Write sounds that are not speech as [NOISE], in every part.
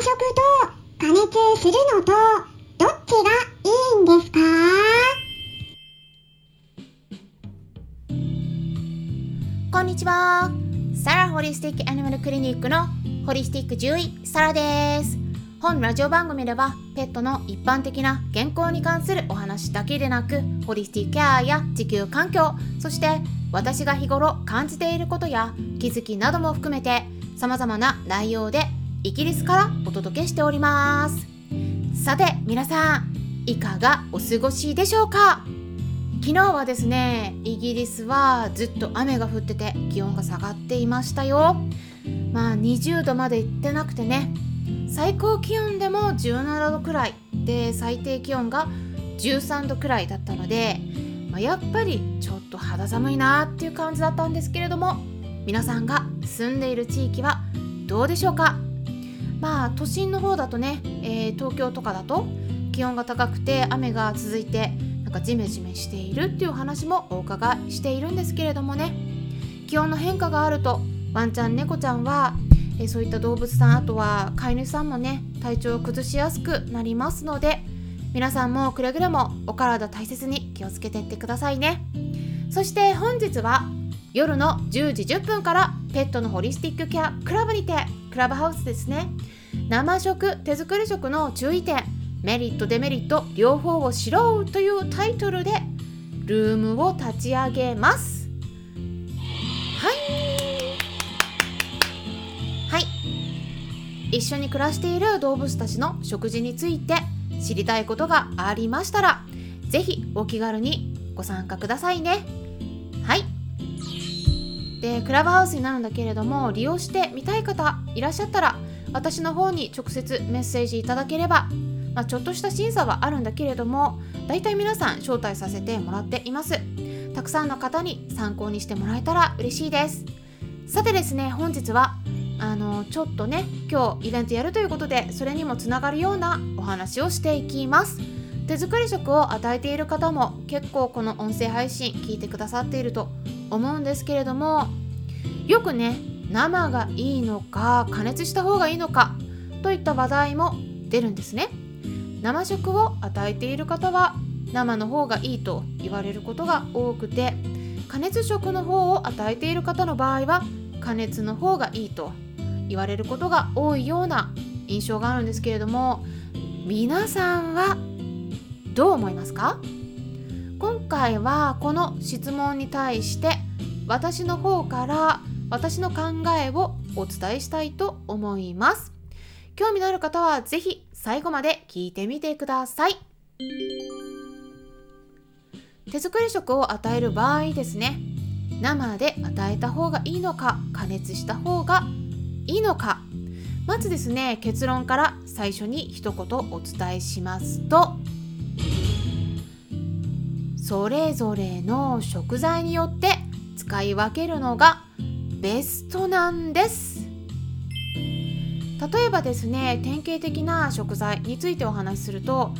食と加熱するのとどっちがいいんですか？こんにちは。サラホリスティックアニマルクリニックのホリスティック獣医サラです。本ラジオ番組ではペットの一般的な健康に関するお話だけでなくホリスティックケアや地球環境そして私が日頃感じていることや気づきなども含めて様々な内容でイギリスからお届けしております。さて皆さんいかがお過ごしでしょうか？昨日はですねイギリスはずっと雨が降ってて気温が下がっていましたよ。まあ20度まで行ってなくてね最高気温でも17度くらい。で最低気温が13度くらいだったので、まあ、やっぱりちょっと肌寒いなっていう感じだったんですけれども皆さんが住んでいる地域はどうでしょうか？まあ都心の方だとね、えー、東京とかだと気温が高くて雨が続いてなんかジメジメしているっていう話もお伺いしているんですけれどもね。気温の変化があるとワンちゃん猫ちゃんはえそういった動物さんあとは飼い主さんもね体調を崩しやすくなりますので皆さんもくれぐれもお体大切に気をつけていってくださいね。そして本日は夜の10時10分からペットのホリスティックケアクラブにてクラブハウスですね。生食手作り食の注意点メリットデメリット両方を知ろうというタイトルでルームを立ち上げます。はい。一緒に暮らしている動物たちの食事について知りたいことがありましたら是非お気軽にご参加くださいね。はい。でクラブハウスになるんだけれども利用してみたい方いらっしゃったら私の方に直接メッセージいただければ、まあ、ちょっとした審査はあるんだけれども大体皆さん招待させてもらっています。たくさんの方に参考にしてもらえたら嬉しいです。さてですね本日はあのちょっとね今日イベントやるということでそれにもつながるようなお話をしていきます。手作り食を与えている方も結構この音声配信聞いてくださっていると思うんですけれどもよくね生がいいのか加熱した方がいいのかといった話題も出るんですね。生食を与えている方は生の方がいいと言われることが多くて加熱食の方を与えている方の場合は加熱の方がいいと言われることが多いような印象があるんですけれども皆さんはどう思いますか？今回はこの質問に対して私の方から私の考えをお伝えしたいと思います。興味のある方は是非最後まで聞いてみてください。手作り食を与える場合ですね。生で与えた方がいいのか加熱した方がいいのか。まずですね結論から最初に一言お伝えしますとそれぞれの食材によって使い分けるのがベストなんです。例えばですね典型的な食材についてお話しすると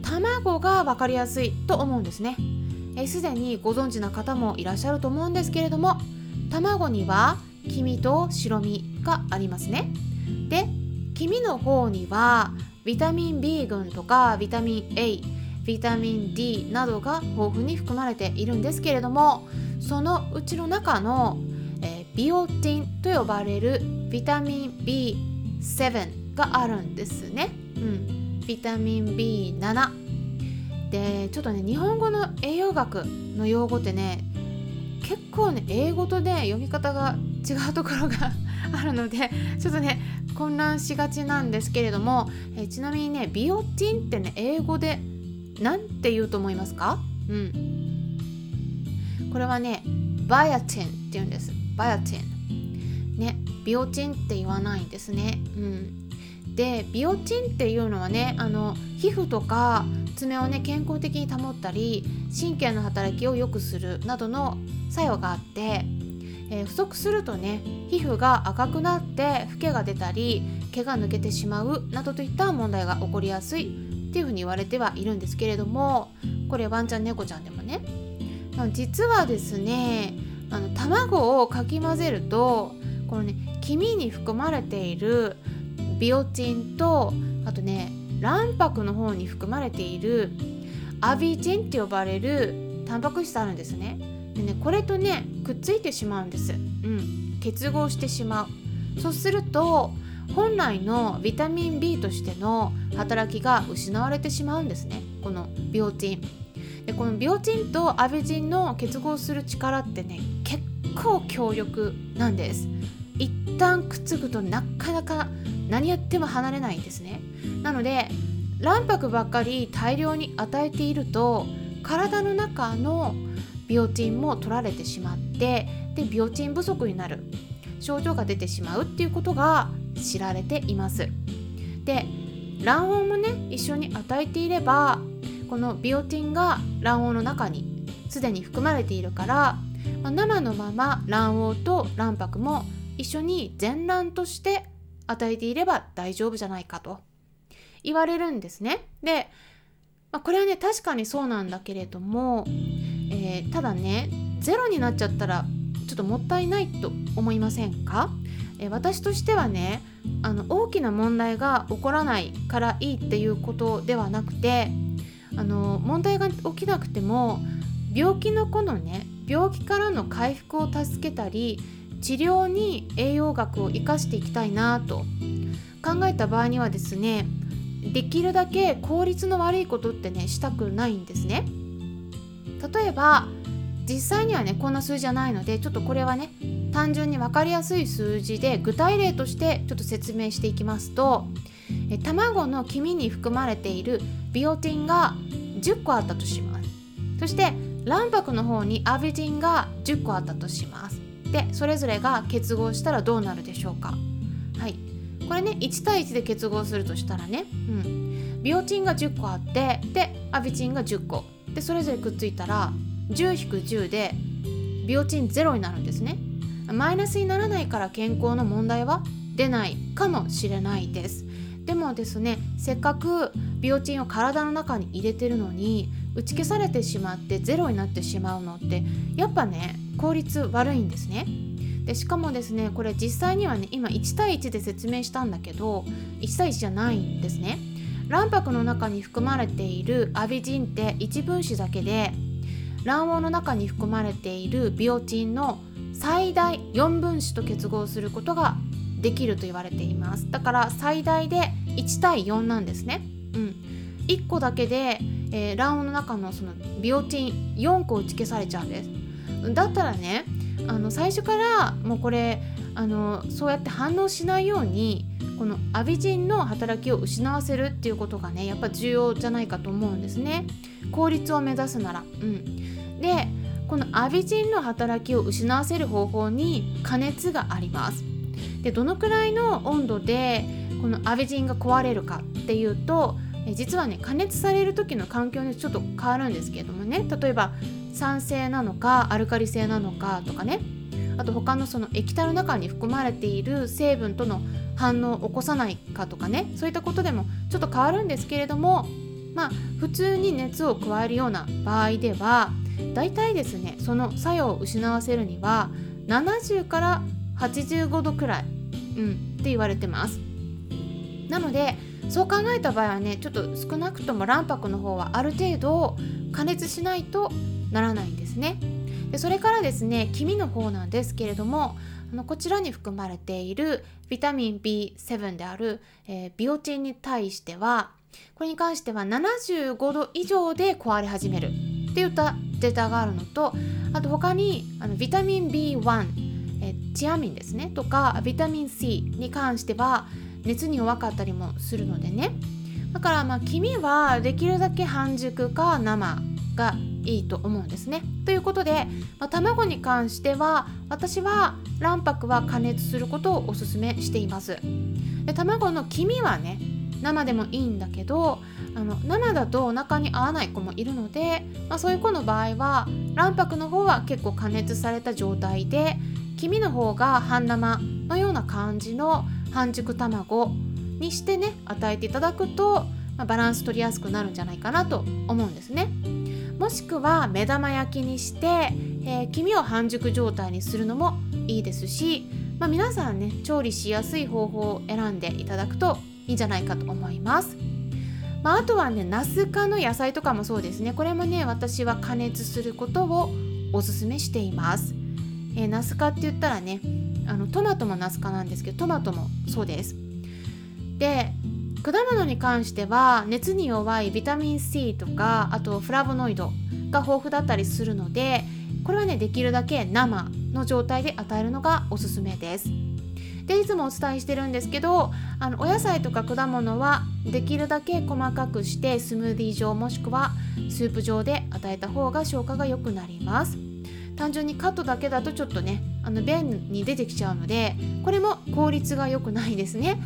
卵が分かりやすいと思うんですね。すでにご存知な方もいらっしゃると思うんですけれども卵には黄身と白身がありますね。で黄身の方にはビタミン B 群とかビタミン A ビタミン D などが豊富に含まれているんですけれどもそのうちの中の、えー、ビオティンと呼ばれるビタミン B7 があるんですね、うん、ビタミン B7 でちょっとね日本語の栄養学の用語ってね結構ね英語とね読み方が違うところが [LAUGHS] あるのでちょっとね混乱しがちなんですけれどもえちなみにねビオティンってね英語で何て言うと思いますか？うん。これはねバイアティンって言うんです。バイアティン。ねビオティンって言わないんですね。うん。でビオティンっていうのはねあの皮膚とか爪をね健康的に保ったり神経の働きを良くするなどの作用があって、えー、不足するとね皮膚が赤くなってフケが出たり毛が抜けてしまうなどといった問題が起こりやすいっていうふうに言われてはいるんですけれどもこれワンちゃん猫ちゃんでもね。実はですねあの卵をかき混ぜるとこのね黄身に含まれているビオチンとあとね卵白の方に含まれているアビジンって呼ばれるタンパク質あるんですね。でねこれとねくっついてしまうんです。うん。結合してしまう。そうすると本来のビタミン B としての働きが失われてしまうんですね。このビオチンでこのビオチンとアビジンの結合する力ってね結構強力なんです。一旦くっつくとなかなか何やっても離れないんですね。なので卵白ばっかり大量に与えていると体の中のビオチンも取られてしまってでビオチン不足になる。症状が出てしまうっていうことが知られていますで卵黄もね一緒に与えていればこのビオチンが卵黄の中にすでに含まれているから、まあ、生のまま卵黄と卵白も一緒に全卵として与えていれば大丈夫じゃないかと言われるんですね。で、まあ、これはね確かにそうなんだけれども、えー、ただねゼロになっちゃったらちょっともったいないと思いませんか、え、私としてはねあの大きな問題が起こらないからいいっていうことではなくてあの問題が起きなくても病気の子のね病気からの回復を助けたり治療に栄養学を生かしていきたいなと考えた場合にはですねできるだけ効率の悪いことってねしたくないんですね。例えば実際にはねこんな数字じゃないのでちょっとこれはね単純に分かりやすい数字で具体例としてちょっと説明していきますとえ卵の黄身に含まれているビオティンが10個あったとします。そして卵白の方にアビジンが10個あったとします。でそれぞれが結合したらどうなるでしょうか。はい。これね1対1で結合するとしたらね、うん、ビオチンが10個あってでアビチンが10個。でそれぞれくっついたら10-10でビオチン0になるんですねマイナスにならないから健康の問題は出ないかもしれないですでもですねせっかくビオチンを体の中に入れてるのに打ち消されてしまってゼロになってしまうのってやっぱね効率悪いんですね。でしかもですねこれ実際にはね今1対1で説明したんだけど1対1じゃないんですね。卵白の中に含まれているアビジンって1分子だけで卵黄の中に含まれているビオチンの最大4分子と結合することができると言われています。だから最大で1対4なんですね、うん、1個だけで、えー、卵黄の中のそのビオチン4個打ち消されちゃうんです。だったらねあの最初からもうこれあのそうやって反応しないようにこのアビジンの働きを失わせるっていうことがねやっぱ重要じゃないかと思うんですね。効率を目指すなら。うん、でこのアビジンの働きを失わせる方法に加熱があります。でどのくらいの温度でこのアビジンが壊れるかっていうと実はね加熱される時の環境にちょっと変わるんですけれどもね例えば酸性なのかアルカリ性なのかとかねあと他のその液体の中に含まれている成分との反応を起こさないかとかねそういったことでもちょっと変わるんですけれどもまあ普通に熱を加えるような場合ではだいたいですねその作用を失わせるには70から85度くらい、うん、って言われてますなのでそう考えた場合はねちょっと少なくとも卵白の方はある程度加熱しないとならないんですね。でそれからですね黄身の方なんですけれどもあのこちらに含まれているビタミン B7 である、えー、ビオチンに対してはこれに関しては75度以上で壊れ始めるっていったデータがあるのとあと他にあのビタミン B1 えチアミンですねとかビタミン C に関しては熱に弱かったりもするのでね。だからまあ黄身はできるだけ半熟か生がいいと思うんですね。ということで、まあ、卵に関しては私は卵白は加熱することをおすすめしています。で卵の黄身はね生でもいいんだけどあの生だとお腹に合わない子もいるので、まあ、そういう子の場合は卵白の方は結構加熱された状態で黄身の方が半生のような感じの半熟卵にしてね与えていただくと、まあ、バランス取りやすくなるんじゃないかなと思うんですね。もしくは目玉焼きにして、えー、黄身を半熟状態にするのもいいですしまあ、皆さんね調理しやすい方法を選んでいただくといいんじゃないかと思います。まあ、あとはねナス科の野菜とかもそうですねこれもね私は加熱することをおすすめしています。えー、ナス科って言ったらねあのトマトもナス科なんですけどトマトもそうです。で果物に関しては熱に弱いビタミン C とかあとフラボノイドが豊富だったりするのでこれはねできるだけ生の状態で与えるのがおすすめです。でいつもお伝えしてるんですけどあのお野菜とか果物はできるだけ細かくしてスムーディー状もしくはスープ状で与えた方が消化が良くなります。単純にカットだけだとちょっとねあの便に出てきちゃうのでこれも効率が良くないですね。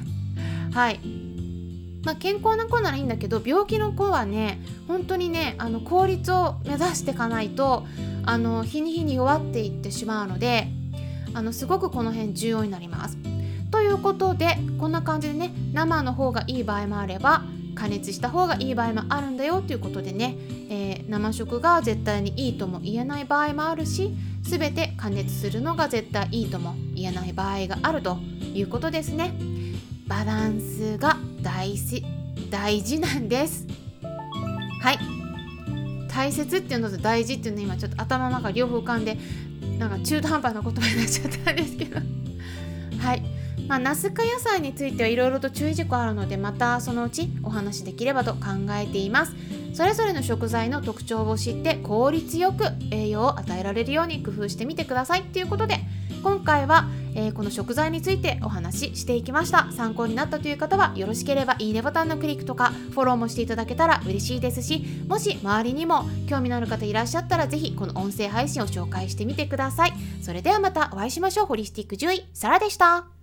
はい。まあ、健康な子ならいいんだけど病気の子はね本当にねあの効率を目指していかないとあの日に日に弱っていってしまうのであのすごくこの辺重要になります。ということでこんな感じでね生の方がいい場合もあれば加熱した方がいい場合もあるんだよということでね、えー、生食が絶対にいいとも言えない場合もあるし全て加熱するのが絶対いいとも言えない場合があるということですね。バランスが大事大事なんです。はい。大切っていうのと大事っていうの今ちょっと頭の中両方浮かんでなんか中途半端な言葉になっちゃったんですけど。[LAUGHS] はい。まあ、ナス科野菜についてはいろいろと注意事項あるのでまたそのうちお話しできればと考えています。それぞれの食材の特徴を知って効率よく栄養を与えられるように工夫してみてくださいということで今回はえー、この食材についてお話ししていきました。参考になったという方はよろしければいいねボタンのクリックとかフォローもしていただけたら嬉しいですしもし周りにも興味のある方いらっしゃったら是非この音声配信を紹介してみてください。それではまたお会いしましょう。ホリスティック獣医サラでした。